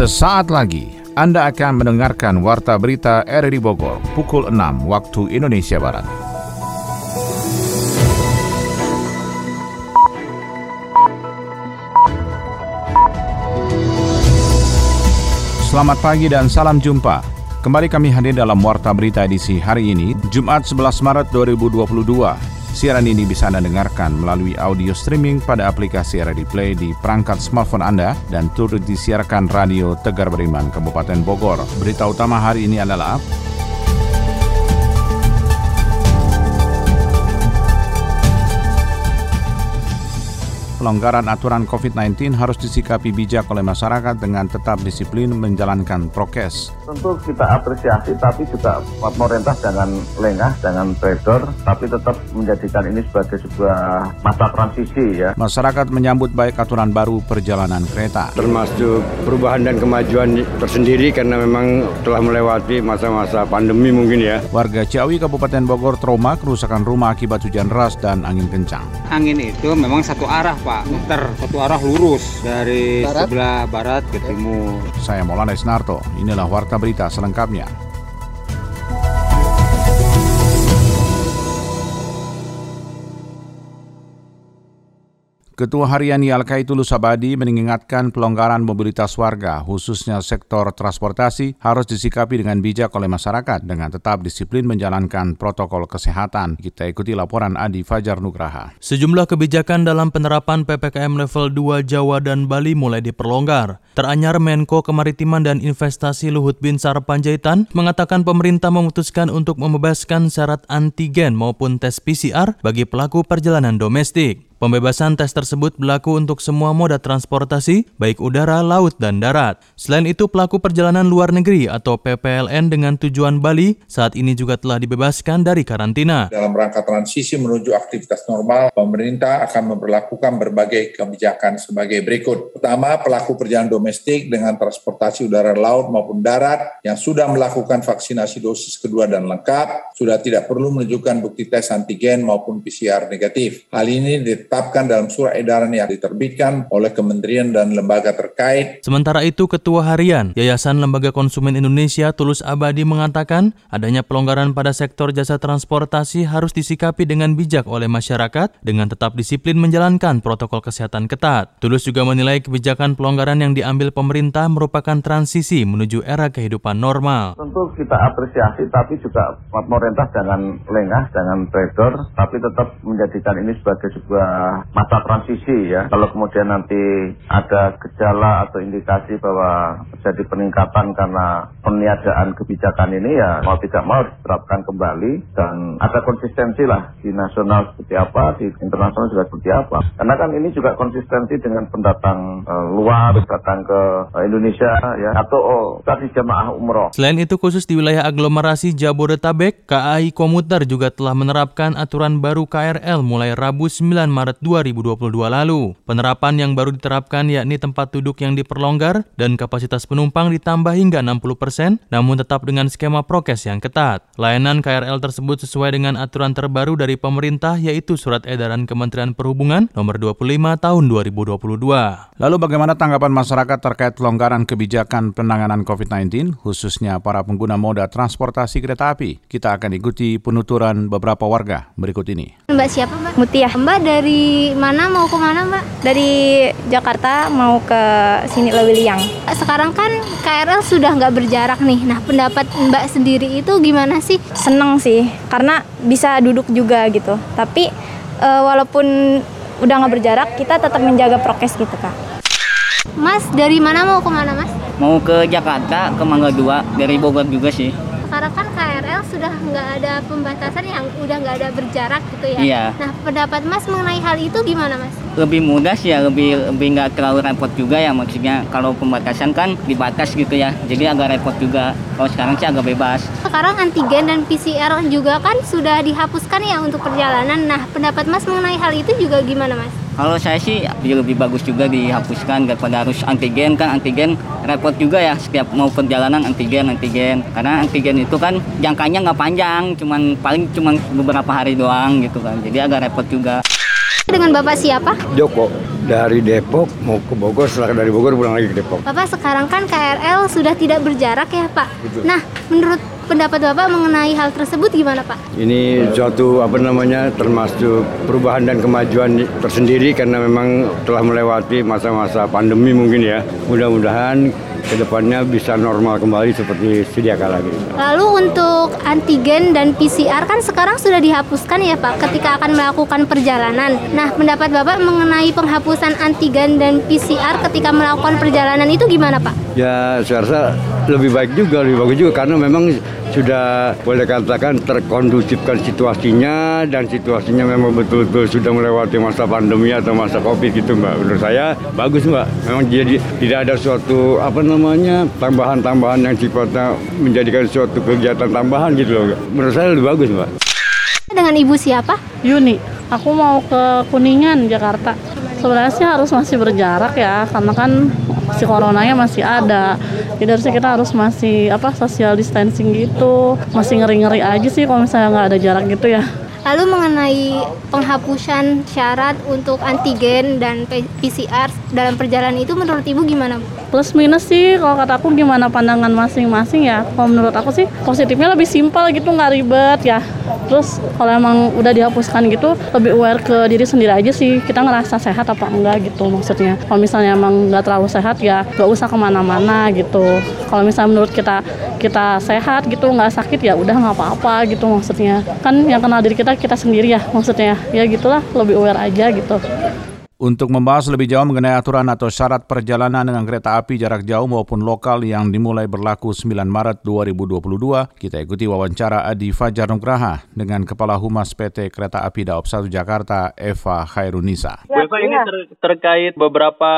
Sesaat lagi Anda akan mendengarkan Warta Berita RRI Bogor pukul 6 waktu Indonesia Barat. Selamat pagi dan salam jumpa. Kembali kami hadir dalam Warta Berita edisi hari ini, Jumat 11 Maret 2022. Siaran ini bisa Anda dengarkan melalui audio streaming pada aplikasi Radio Play di perangkat smartphone Anda dan turut disiarkan Radio Tegar Beriman Kabupaten Bogor. Berita utama hari ini adalah pelonggaran aturan COVID-19 harus disikapi bijak oleh masyarakat dengan tetap disiplin menjalankan prokes. Tentu kita apresiasi, tapi juga pemerintah jangan lengah, jangan trader, tapi tetap menjadikan ini sebagai sebuah masa transisi ya. Masyarakat menyambut baik aturan baru perjalanan kereta. Termasuk perubahan dan kemajuan tersendiri karena memang telah melewati masa-masa pandemi mungkin ya. Warga Ciawi Kabupaten Bogor trauma kerusakan rumah akibat hujan deras dan angin kencang. Angin itu memang satu arah Pak Pak, muter satu arah lurus dari barat? sebelah barat ke timur. Saya Maulana Isnarto, inilah Warta Berita selengkapnya. Ketua Harian YLKI Tulus Abadi mengingatkan pelonggaran mobilitas warga, khususnya sektor transportasi, harus disikapi dengan bijak oleh masyarakat dengan tetap disiplin menjalankan protokol kesehatan. Kita ikuti laporan Adi Fajar Nugraha. Sejumlah kebijakan dalam penerapan PPKM level 2 Jawa dan Bali mulai diperlonggar. Teranyar Menko Kemaritiman dan Investasi Luhut Binsar Panjaitan mengatakan pemerintah memutuskan untuk membebaskan syarat antigen maupun tes PCR bagi pelaku perjalanan domestik. Pembebasan tes tersebut berlaku untuk semua moda transportasi, baik udara, laut, dan darat. Selain itu, pelaku perjalanan luar negeri atau PPLN dengan tujuan Bali saat ini juga telah dibebaskan dari karantina. Dalam rangka transisi menuju aktivitas normal, pemerintah akan memperlakukan berbagai kebijakan sebagai berikut. Pertama, pelaku perjalanan domestik dengan transportasi udara, laut maupun darat yang sudah melakukan vaksinasi dosis kedua dan lengkap, sudah tidak perlu menunjukkan bukti tes antigen maupun PCR negatif. Hal ini ditetapkan dalam surat edaran yang diterbitkan oleh kementerian dan lembaga terkait. Sementara itu, Ketua Harian Yayasan Lembaga Konsumen Indonesia Tulus Abadi mengatakan adanya pelonggaran pada sektor jasa transportasi harus disikapi dengan bijak oleh masyarakat dengan tetap disiplin menjalankan protokol kesehatan ketat. Tulus juga menilai kebijakan pelonggaran yang diambil pemerintah merupakan transisi menuju era kehidupan normal. Tentu kita apresiasi, tapi juga pemerintah jangan lengah, jangan trader, tapi tetap menjadikan ini sebagai sebuah masa transisi ya. Kalau kemudian nanti ada gejala atau indikasi bahwa terjadi peningkatan karena peniadaan kebijakan ini ya mau tidak mau diterapkan kembali dan ada konsistensi lah di nasional seperti apa, di internasional juga seperti apa. Karena kan ini juga konsistensi dengan pendatang uh, luar, datang ke uh, Indonesia ya atau oh, tadi jamaah umroh. Selain itu khusus di wilayah aglomerasi Jabodetabek, KAI Komuter juga telah menerapkan aturan baru KRL mulai Rabu 9 Maret Maret 2022 lalu. Penerapan yang baru diterapkan yakni tempat duduk yang diperlonggar dan kapasitas penumpang ditambah hingga 60 persen, namun tetap dengan skema prokes yang ketat. Layanan KRL tersebut sesuai dengan aturan terbaru dari pemerintah yaitu Surat Edaran Kementerian Perhubungan nomor 25 tahun 2022. Lalu bagaimana tanggapan masyarakat terkait pelonggaran kebijakan penanganan COVID-19 khususnya para pengguna moda transportasi kereta api? Kita akan ikuti penuturan beberapa warga berikut ini. Mbak siapa Mbak? Mutia. Mbak dari mana mau ke mana mbak? Dari Jakarta mau ke sini Lewiliang. Sekarang kan KRL sudah nggak berjarak nih. Nah pendapat mbak sendiri itu gimana sih? Seneng sih, karena bisa duduk juga gitu. Tapi uh, walaupun udah nggak berjarak, kita tetap menjaga prokes gitu kak. Mas dari mana mau ke mana mas? Mau ke Jakarta, ke Mangga 2, dari Bogor juga sih sekarang kan KRL sudah nggak ada pembatasan yang udah nggak ada berjarak gitu ya. Iya. Nah pendapat Mas mengenai hal itu gimana Mas? Lebih mudah sih ya, lebih lebih nggak terlalu repot juga ya maksudnya kalau pembatasan kan dibatas gitu ya, jadi agak repot juga. Kalau sekarang sih agak bebas. Sekarang antigen dan PCR juga kan sudah dihapuskan ya untuk perjalanan. Nah pendapat Mas mengenai hal itu juga gimana Mas? Kalau saya sih lebih bagus juga dihapuskan daripada harus antigen kan antigen repot juga ya setiap mau perjalanan antigen antigen karena antigen itu kan jangkanya nggak panjang cuman paling cuman beberapa hari doang gitu kan jadi agak repot juga. Dengan Bapak siapa? Joko. dari Depok mau ke Bogor, setelah dari Bogor pulang lagi ke Depok. Bapak sekarang kan KRL sudah tidak berjarak ya Pak. Betul. Nah, menurut pendapat Bapak mengenai hal tersebut gimana Pak? Ini suatu apa namanya termasuk perubahan dan kemajuan tersendiri karena memang telah melewati masa-masa pandemi mungkin ya. Mudah-mudahan ke depannya bisa normal kembali seperti sedia kala gitu. Lalu untuk antigen dan PCR kan sekarang sudah dihapuskan ya Pak ketika akan melakukan perjalanan. Nah, pendapat Bapak mengenai penghapusan antigen dan PCR ketika melakukan perjalanan itu gimana Pak? Ya saya rasa lebih baik juga, lebih bagus juga karena memang sudah boleh katakan terkondusifkan situasinya dan situasinya memang betul-betul sudah melewati masa pandemi atau masa covid gitu mbak. Menurut saya bagus mbak. Memang jadi tidak ada suatu apa namanya tambahan-tambahan yang sifatnya menjadikan suatu kegiatan tambahan gitu loh. Menurut saya lebih bagus mbak. Dengan Ibu siapa? Yuni, aku mau ke Kuningan, Jakarta. Sebenarnya sih harus masih berjarak ya, karena kan si coronanya masih ada. Jadi harusnya kita harus masih apa social distancing gitu. Masih ngeri-ngeri aja sih kalau misalnya nggak ada jarak gitu ya. Lalu mengenai penghapusan syarat untuk antigen dan PCR dalam perjalanan itu menurut Ibu gimana? Plus minus sih kalau kata aku gimana pandangan masing-masing ya. Kalau menurut aku sih positifnya lebih simpel gitu nggak ribet ya. Terus kalau emang udah dihapuskan gitu lebih aware ke diri sendiri aja sih. Kita ngerasa sehat apa enggak gitu maksudnya. Kalau misalnya emang nggak terlalu sehat ya nggak usah ke mana-mana gitu. Kalau misalnya menurut kita kita sehat gitu nggak sakit ya udah nggak apa-apa gitu maksudnya. Kan yang kenal diri kita kita sendiri ya maksudnya. Ya gitulah lebih aware aja gitu. Untuk membahas lebih jauh mengenai aturan atau syarat perjalanan dengan kereta api jarak jauh maupun lokal yang dimulai berlaku 9 Maret 2022, kita ikuti wawancara Adi Fajar Nugraha dengan Kepala Humas PT Kereta Api Daop 1 Jakarta, Eva Khairunisa. Bu Eva ini ter- terkait beberapa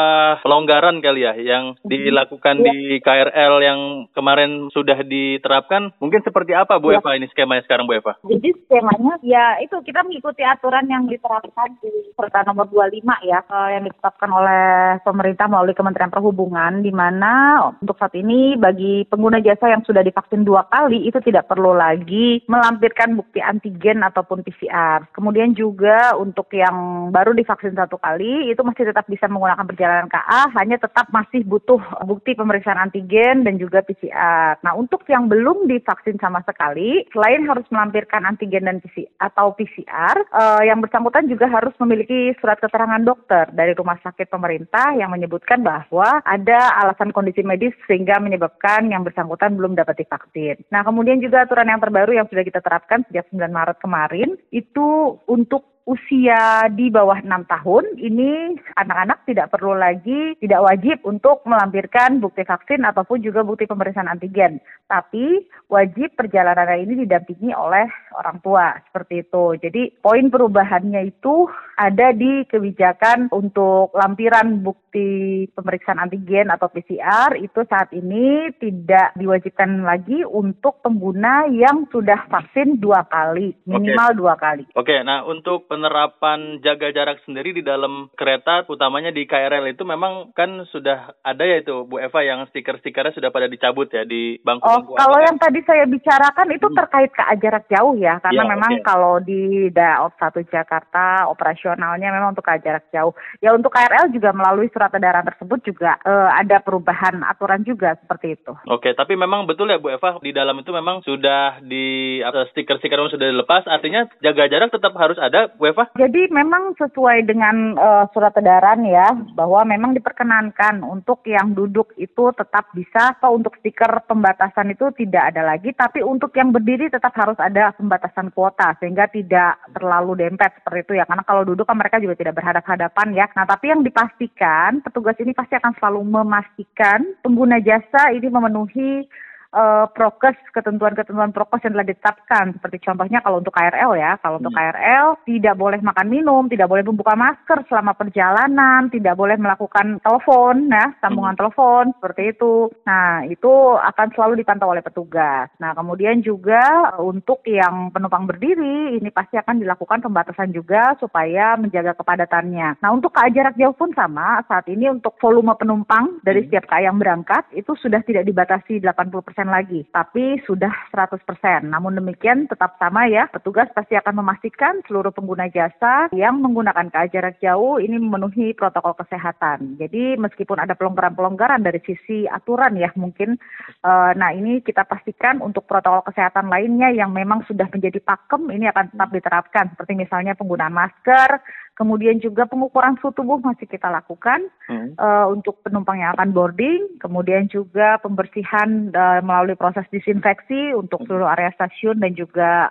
pelonggaran kali ya yang dilakukan di KRL yang kemarin sudah diterapkan. Mungkin seperti apa Bu Eva ini skemanya sekarang Bu Eva? Jadi skemanya ya itu kita mengikuti aturan yang diterapkan di Perda nomor 25 ya eh, yang ditetapkan oleh pemerintah melalui Kementerian Perhubungan di mana untuk saat ini bagi pengguna jasa yang sudah divaksin dua kali itu tidak perlu lagi melampirkan bukti antigen ataupun PCR. Kemudian juga untuk yang baru divaksin satu kali itu masih tetap bisa menggunakan perjalanan KA hanya tetap masih butuh bukti pemeriksaan antigen dan juga PCR. Nah, untuk yang belum divaksin sama sekali, selain harus melampirkan antigen dan PCR atau PCR, eh, yang bersangkutan juga harus memiliki surat keterangan dokter dari rumah sakit pemerintah yang menyebutkan bahwa ada alasan kondisi medis sehingga menyebabkan yang bersangkutan belum dapat divaksin. Nah, kemudian juga aturan yang terbaru yang sudah kita terapkan sejak 9 Maret kemarin itu untuk usia di bawah enam tahun ini anak-anak tidak perlu lagi tidak wajib untuk melampirkan bukti vaksin ataupun juga bukti pemeriksaan antigen. Tapi wajib perjalanan ini didampingi oleh orang tua seperti itu. Jadi poin perubahannya itu ada di kebijakan untuk lampiran bukti pemeriksaan antigen atau PCR itu saat ini tidak diwajibkan lagi untuk pengguna yang sudah vaksin dua kali minimal dua kali. Oke, nah untuk penerapan jaga jarak sendiri di dalam kereta, utamanya di KRL itu memang kan sudah ada ya itu Bu Eva yang stiker-stikernya sudah pada dicabut ya di Oh, bangku-bangku. kalau atas. yang tadi saya bicarakan itu terkait ke jarak jauh ya, karena Ya, memang oke. kalau di Daop 1 Jakarta operasionalnya memang untuk ke jarak jauh. Ya untuk KRL juga melalui surat edaran tersebut juga eh, ada perubahan aturan juga seperti itu. Oke, tapi memang betul ya Bu Eva di dalam itu memang sudah di atau stiker-stiker yang sudah dilepas, artinya jaga jarak tetap harus ada Bu Eva. Jadi memang sesuai dengan eh, surat edaran ya, bahwa memang diperkenankan untuk yang duduk itu tetap bisa atau untuk stiker pembatasan itu tidak ada lagi, tapi untuk yang berdiri tetap harus ada pembatasan kuota sehingga tidak terlalu dempet seperti itu ya. Karena kalau duduk kan mereka juga tidak berhadap-hadapan ya. Nah, tapi yang dipastikan petugas ini pasti akan selalu memastikan pengguna jasa ini memenuhi eh, prokes ketentuan-ketentuan prokes yang telah ditetapkan. Seperti contohnya kalau untuk KRL ya. Kalau untuk KRL tidak boleh makan minum tidak boleh membuka masker selama perjalanan tidak boleh melakukan telepon ya sambungan telepon seperti itu. Nah itu akan selalu dipantau oleh petugas. Nah kemudian juga eh, untuk yang penumpang berdiri ini pasti akan dilakukan pembatasan juga supaya menjaga kepadatannya. Nah untuk KA jarak jauh pun sama. Saat ini untuk volume penumpang dari setiap KA yang berangkat itu sudah tidak dibatasi 80% lagi, tapi sudah 100%. Namun demikian tetap sama ya, petugas pasti akan memastikan seluruh pengguna jasa yang menggunakan KA jarak jauh ini memenuhi protokol kesehatan. Jadi meskipun ada pelonggaran-pelonggaran dari sisi aturan ya mungkin, uh, nah ini kita pastikan untuk protokol kesehatan lainnya yang memang sudah menjadi pakem ini akan tetap diterapkan seperti misalnya penggunaan masker, Kemudian juga pengukuran suhu tubuh masih kita lakukan hmm. uh, untuk penumpang yang akan boarding. Kemudian juga pembersihan uh, melalui proses disinfeksi untuk seluruh area stasiun dan juga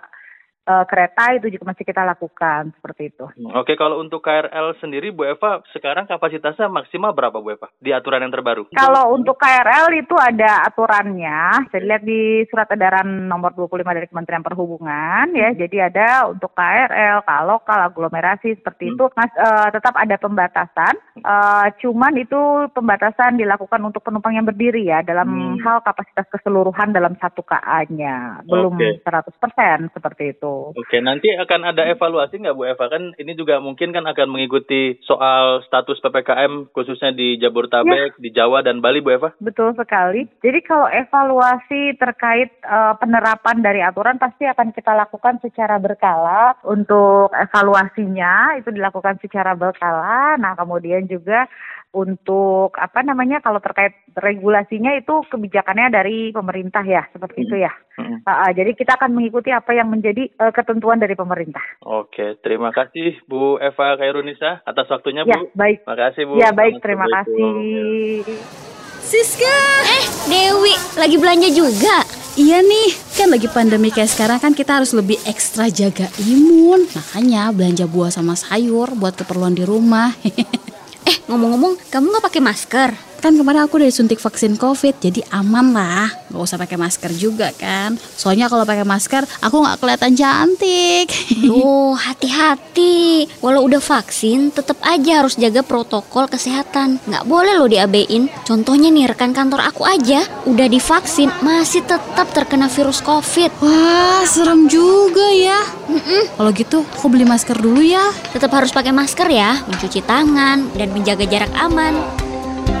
uh, kereta itu juga masih kita lakukan seperti itu. Hmm, oke, kalau untuk KRL sendiri Bu Eva sekarang kapasitasnya maksimal berapa Bu Eva di aturan yang terbaru? Kalau untuk KRL itu ada aturannya. Saya lihat di surat edaran nomor 25 dari Kementerian Perhubungan ya. Hmm. Jadi ada untuk KRL, lokal, aglomerasi seperti hmm. itu Mas uh, tetap ada pembatasan. Uh, cuman itu pembatasan dilakukan untuk penumpang yang berdiri ya dalam hmm. hal kapasitas keseluruhan dalam satu KA-nya. Belum okay. 100% seperti itu. Oke, nanti akan ada evaluasi nggak Bu Eva? Kan ini juga mungkin kan akan mengikuti soal status PPKM khususnya di Jabodetabek, ya. di Jawa dan Bali Bu Eva? Betul sekali. Jadi kalau evaluasi terkait uh, penerapan dari aturan pasti akan kita lakukan secara berkala. Untuk evaluasinya itu dilakukan secara berkala. Nah, kemudian juga untuk apa namanya kalau terkait regulasinya itu kebijakannya dari pemerintah ya seperti hmm. itu ya. Hmm. Uh, jadi kita akan mengikuti apa yang menjadi uh, ketentuan dari pemerintah. Oke, terima kasih Bu Eva Kairunisa atas waktunya ya, Bu. baik. Makasih Bu. Ya baik, terima kasih. Siska. Eh, Dewi lagi belanja juga. Iya nih, kan lagi pandemi kayak sekarang kan kita harus lebih ekstra jaga imun. Makanya belanja buah sama sayur buat keperluan di rumah. Eh, ngomong-ngomong, kamu nggak pakai masker? Kan kemarin aku udah disuntik vaksin COVID, jadi aman lah. Gak usah pakai masker juga kan. Soalnya kalau pakai masker, aku nggak kelihatan cantik. Tuh, hati-hati. Walau udah vaksin, tetap aja harus jaga protokol kesehatan. Nggak boleh loh diabein. Contohnya nih, rekan kantor aku aja, udah divaksin, masih tetap terkena virus COVID. Wah, serem juga ya. Mm-mm. Kalau gitu, aku beli masker dulu ya. Tetap harus pakai masker ya, mencuci tangan, dan menjaga jarak aman.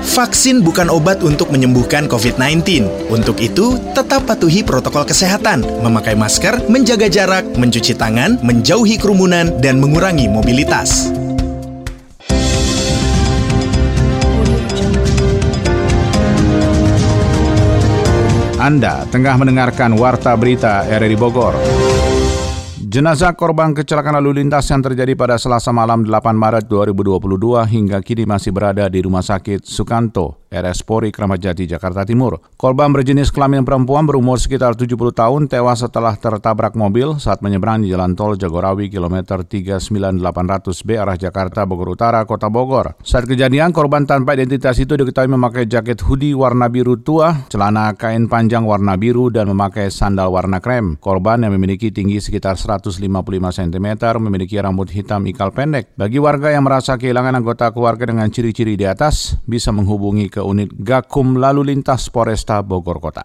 Vaksin bukan obat untuk menyembuhkan COVID-19. Untuk itu, tetap patuhi protokol kesehatan, memakai masker, menjaga jarak, mencuci tangan, menjauhi kerumunan, dan mengurangi mobilitas. Anda tengah mendengarkan Warta Berita RRI Bogor. Jenazah korban kecelakaan lalu lintas yang terjadi pada Selasa malam 8 Maret 2022 hingga kini masih berada di Rumah Sakit Sukanto, RS Polri Kramat Jati, Jakarta Timur. Korban berjenis kelamin perempuan berumur sekitar 70 tahun tewas setelah tertabrak mobil saat menyeberang di Jalan Tol Jagorawi kilometer 39800B arah Jakarta Bogor Utara, Kota Bogor. Saat kejadian, korban tanpa identitas itu diketahui memakai jaket hoodie warna biru tua, celana kain panjang warna biru, dan memakai sandal warna krem. Korban yang memiliki tinggi sekitar 155 cm memiliki rambut hitam ikal pendek. Bagi warga yang merasa kehilangan anggota keluarga dengan ciri-ciri di atas, bisa menghubungi ke unit Gakum Lalu Lintas Polresta Bogor Kota.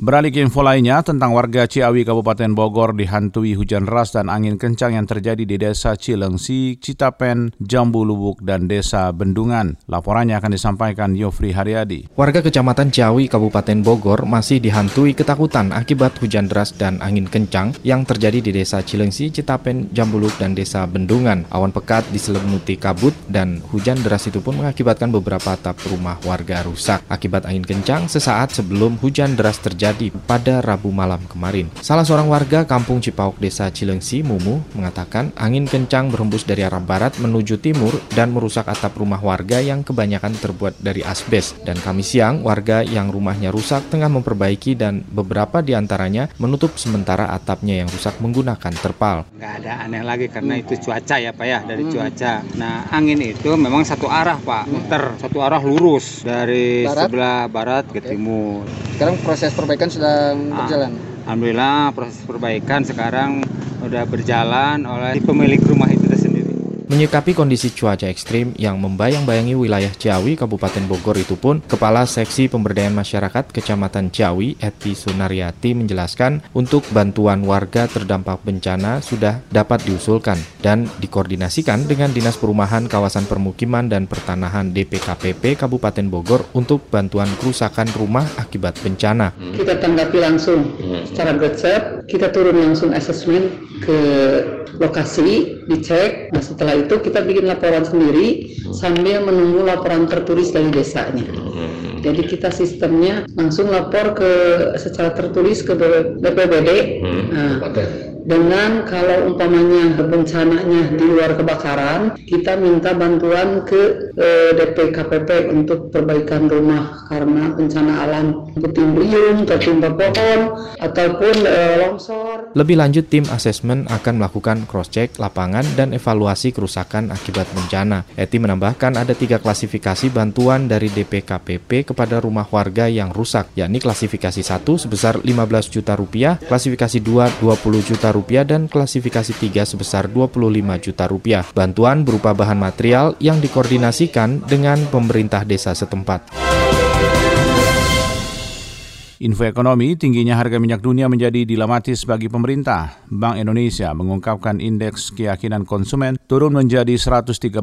Beralih ke info lainnya tentang warga Ciawi Kabupaten Bogor dihantui hujan deras dan angin kencang yang terjadi di Desa Cilengsi, Citapen, Jambu Lubuk, dan Desa Bendungan. Laporannya akan disampaikan Yofri Haryadi. Warga Kecamatan Ciawi Kabupaten Bogor masih dihantui ketakutan akibat hujan deras dan angin kencang yang terjadi di Desa Cilengsi, Citapen, Jambu Lubuk, dan Desa Bendungan. Awan pekat diselimuti kabut dan hujan deras itu pun mengakibatkan beberapa atap rumah warga rusak. Akibat angin kencang sesaat sebelum hujan deras terjadi terjadi pada Rabu malam kemarin. Salah seorang warga kampung Cipauk Desa Cilengsi, Mumu, mengatakan angin kencang berhembus dari arah barat menuju timur dan merusak atap rumah warga yang kebanyakan terbuat dari asbes. Dan kami siang, warga yang rumahnya rusak tengah memperbaiki dan beberapa di antaranya menutup sementara atapnya yang rusak menggunakan terpal. Nggak ada aneh lagi karena itu cuaca ya Pak ya, dari hmm. cuaca. Nah angin itu memang satu arah Pak, muter satu arah lurus dari barat? sebelah barat ke timur. Sekarang proses perbaikan perbaikan sedang ah, berjalan. Alhamdulillah proses perbaikan sekarang sudah berjalan oleh pemilik rumah itu sendiri. Menyikapi kondisi cuaca ekstrim yang membayang-bayangi wilayah Ciawi, Kabupaten Bogor itu pun, Kepala Seksi Pemberdayaan Masyarakat Kecamatan Ciawi, Eti Sunaryati menjelaskan untuk bantuan warga terdampak bencana sudah dapat diusulkan dan dikoordinasikan dengan Dinas Perumahan Kawasan Permukiman dan Pertanahan DPKPP Kabupaten Bogor untuk bantuan kerusakan rumah akibat bencana. Kita tanggapi langsung secara gercep, kita turun langsung asesmen ke lokasi, dicek. Nah setelah itu kita bikin laporan sendiri sambil menunggu laporan tertulis dari desanya. Jadi kita sistemnya langsung lapor ke secara tertulis ke BPBD. Nah, dengan kalau umpamanya bencananya di luar kebakaran, kita minta bantuan ke eh, DPKPP untuk perbaikan rumah karena bencana alam puting beliung, tertimpa pohon, ataupun eh, longsor. Lebih lanjut, tim asesmen akan melakukan cross-check lapangan dan evaluasi kerusakan akibat bencana. Eti menambahkan ada tiga klasifikasi bantuan dari DPKPP kepada rumah warga yang rusak, yakni klasifikasi 1 sebesar 15 juta rupiah, klasifikasi 2 20 juta rupiah, dan klasifikasi 3 sebesar 25 juta rupiah. Bantuan berupa bahan material yang dikoordinasikan dengan pemerintah desa setempat. Info ekonomi, tingginya harga minyak dunia menjadi dilematis bagi pemerintah. Bank Indonesia mengungkapkan indeks keyakinan konsumen turun menjadi 113,1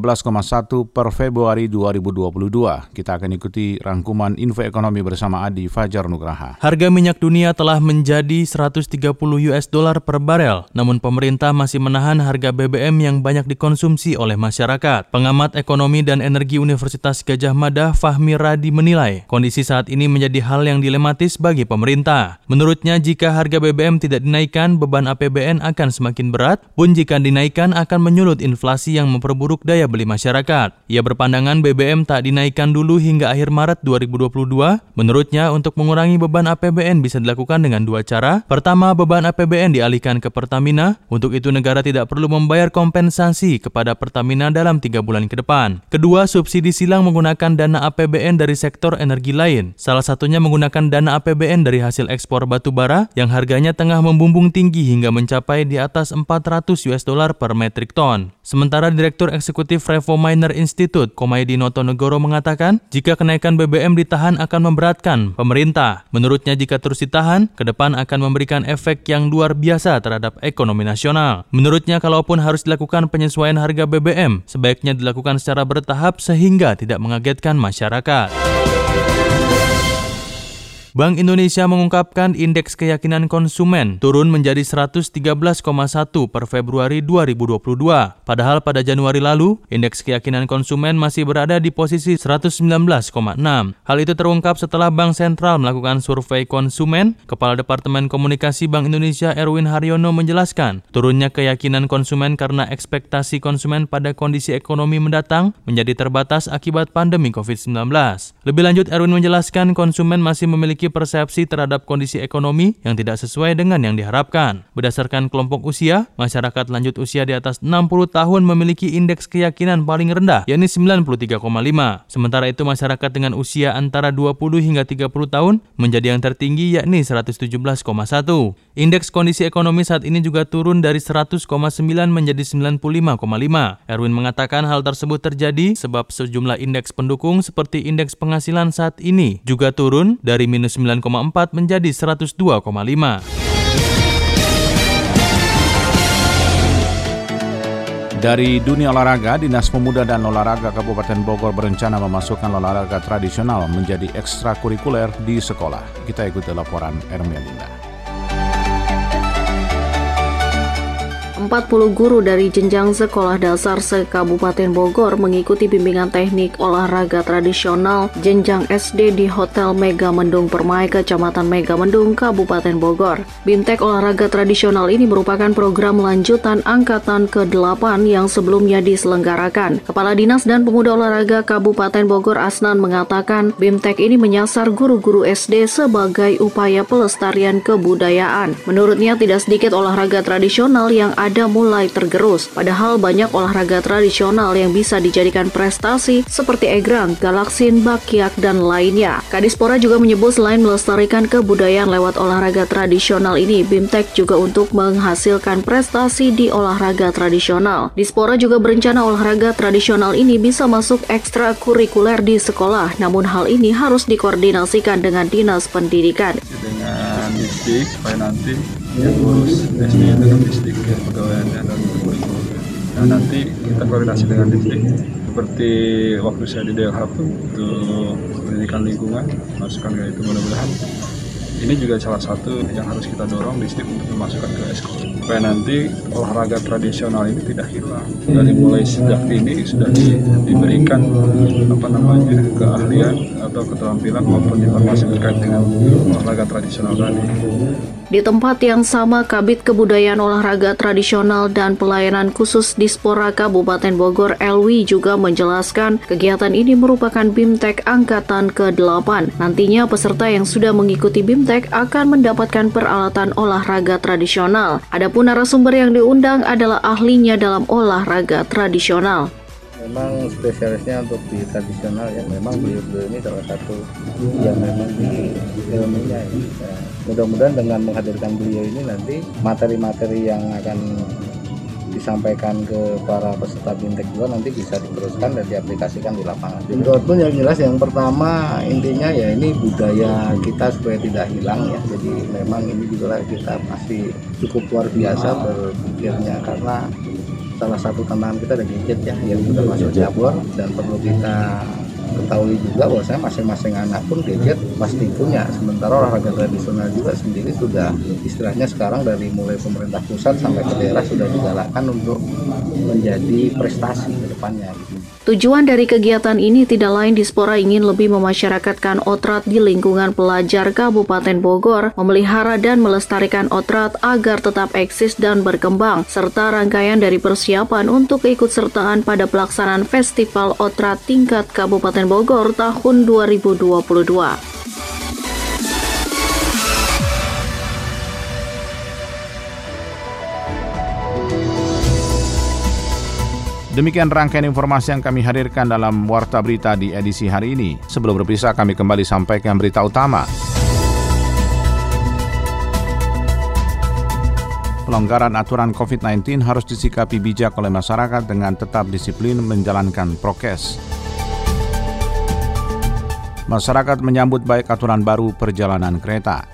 per Februari 2022. Kita akan ikuti rangkuman info ekonomi bersama Adi Fajar Nugraha. Harga minyak dunia telah menjadi 130 US dollar per barel, namun pemerintah masih menahan harga BBM yang banyak dikonsumsi oleh masyarakat. Pengamat ekonomi dan energi Universitas Gajah Mada Fahmi Radi menilai, kondisi saat ini menjadi hal yang dilematis bagi pemerintah. Menurutnya, jika harga BBM tidak dinaikkan, beban APBN akan semakin berat, pun jika dinaikkan akan menyulut inflasi yang memperburuk daya beli masyarakat. Ia berpandangan BBM tak dinaikkan dulu hingga akhir Maret 2022. Menurutnya, untuk mengurangi beban APBN bisa dilakukan dengan dua cara. Pertama, beban APBN dialihkan ke Pertamina. Untuk itu, negara tidak perlu membayar kompensasi kepada Pertamina dalam tiga bulan ke depan. Kedua, subsidi silang menggunakan dana APBN dari sektor energi lain. Salah satunya menggunakan dana APBN APBN dari hasil ekspor batu bara yang harganya tengah membumbung tinggi hingga mencapai di atas 400 US dollar per metrik ton. Sementara Direktur Eksekutif Revo Miner Institute, Komaydi Notonegoro mengatakan, jika kenaikan BBM ditahan akan memberatkan pemerintah. Menurutnya jika terus ditahan, ke depan akan memberikan efek yang luar biasa terhadap ekonomi nasional. Menurutnya kalaupun harus dilakukan penyesuaian harga BBM, sebaiknya dilakukan secara bertahap sehingga tidak mengagetkan masyarakat. Bank Indonesia mengungkapkan indeks keyakinan konsumen turun menjadi 113,1 per Februari 2022. Padahal pada Januari lalu, indeks keyakinan konsumen masih berada di posisi 119,6. Hal itu terungkap setelah Bank Sentral melakukan survei konsumen. Kepala Departemen Komunikasi Bank Indonesia Erwin Haryono menjelaskan, turunnya keyakinan konsumen karena ekspektasi konsumen pada kondisi ekonomi mendatang menjadi terbatas akibat pandemi COVID-19. Lebih lanjut, Erwin menjelaskan konsumen masih memiliki persepsi terhadap kondisi ekonomi yang tidak sesuai dengan yang diharapkan. Berdasarkan kelompok usia, masyarakat lanjut usia di atas 60 tahun memiliki indeks keyakinan paling rendah, yakni 93,5. Sementara itu masyarakat dengan usia antara 20 hingga 30 tahun menjadi yang tertinggi yakni 117,1. Indeks kondisi ekonomi saat ini juga turun dari 100,9 menjadi 95,5. Erwin mengatakan hal tersebut terjadi sebab sejumlah indeks pendukung seperti indeks penghasilan saat ini juga turun dari minus 9,4 menjadi 102,5. Dari dunia olahraga, Dinas Pemuda dan Olahraga Kabupaten Bogor berencana memasukkan olahraga tradisional menjadi ekstrakurikuler di sekolah. Kita ikuti laporan Ermelinda. 40 guru dari jenjang sekolah dasar se-Kabupaten Bogor mengikuti bimbingan teknik olahraga tradisional jenjang SD di Hotel Mega Mendung Permai, Kecamatan Mega Mendung, Kabupaten Bogor. Bimtek olahraga tradisional ini merupakan program lanjutan angkatan ke-8 yang sebelumnya diselenggarakan. Kepala Dinas dan Pemuda Olahraga Kabupaten Bogor Asnan mengatakan Bimtek ini menyasar guru-guru SD sebagai upaya pelestarian kebudayaan. Menurutnya tidak sedikit olahraga tradisional yang ada ada mulai tergerus. Padahal banyak olahraga tradisional yang bisa dijadikan prestasi seperti egrang, galaksin, bakyak, dan lainnya. Kadispora juga menyebut selain melestarikan kebudayaan lewat olahraga tradisional ini, BIMTEK juga untuk menghasilkan prestasi di olahraga tradisional. Dispora juga berencana olahraga tradisional ini bisa masuk ekstrakurikuler di sekolah, namun hal ini harus dikoordinasikan dengan Dinas Pendidikan. Dengan supaya nanti yang ngurus SD itu ya dan Nah nanti kita koordinasi dengan distrik seperti waktu saya di DLH pun untuk pendidikan lingkungan masukkan ke itu mudah-mudahan. Ini juga salah satu yang harus kita dorong distrik untuk memasukkan ke sekolah supaya nanti olahraga tradisional ini tidak hilang. Dari mulai sejak ini sudah di, diberikan apa namanya keahlian atau keterampilan maupun informasi terkait dengan olahraga tradisional tadi. Di tempat yang sama, Kabit Kebudayaan Olahraga Tradisional dan Pelayanan Khusus Dispora Kabupaten Bogor Elwi juga menjelaskan kegiatan ini merupakan BIMTEK Angkatan ke-8. Nantinya peserta yang sudah mengikuti BIMTEK akan mendapatkan peralatan olahraga tradisional. Adapun narasumber yang diundang adalah ahlinya dalam olahraga tradisional memang spesialisnya untuk di tradisional ya memang beliau beliau ini salah satu yang memang di ilmunya ya. Mudah-mudahan dengan menghadirkan beliau ini nanti materi-materi yang akan disampaikan ke para peserta bintek juga nanti bisa diteruskan dan diaplikasikan di lapangan. Menurut pun yang jelas yang pertama intinya ya ini budaya kita supaya tidak hilang ya. Jadi memang ini juga kita masih cukup luar biasa berpikirnya karena salah satu tantangan kita ada gadget ya yang sudah masuk cabur dan perlu kita ketahui juga bahwasanya masing-masing anak pun gadget pasti punya. Sementara olahraga tradisional juga sendiri sudah istilahnya sekarang dari mulai pemerintah pusat sampai ke daerah sudah digalakkan untuk menjadi prestasi depannya gitu. Tujuan dari kegiatan ini tidak lain Dispora ingin lebih memasyarakatkan otrat di lingkungan pelajar Kabupaten Bogor, memelihara dan melestarikan otrat agar tetap eksis dan berkembang, serta rangkaian dari persiapan untuk keikutsertaan pada pelaksanaan Festival Otrat tingkat Kabupaten Bogor tahun 2022. Demikian rangkaian informasi yang kami hadirkan dalam Warta Berita di edisi hari ini. Sebelum berpisah, kami kembali sampaikan berita utama. Pelonggaran aturan COVID-19 harus disikapi bijak oleh masyarakat dengan tetap disiplin menjalankan prokes. Masyarakat menyambut baik aturan baru perjalanan kereta.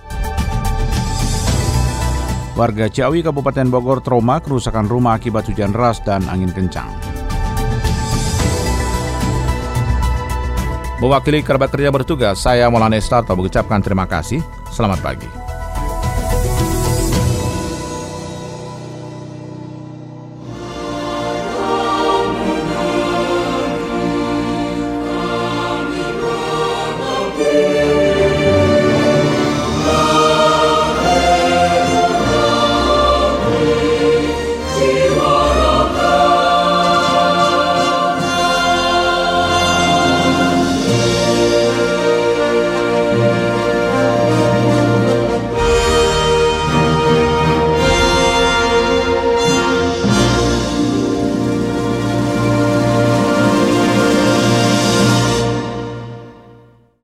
Warga Ciawi, Kabupaten Bogor trauma kerusakan rumah akibat hujan deras dan angin kencang. Mewakili kerabat kerja bertugas, saya Maulana Estarto mengucapkan terima kasih. Selamat pagi.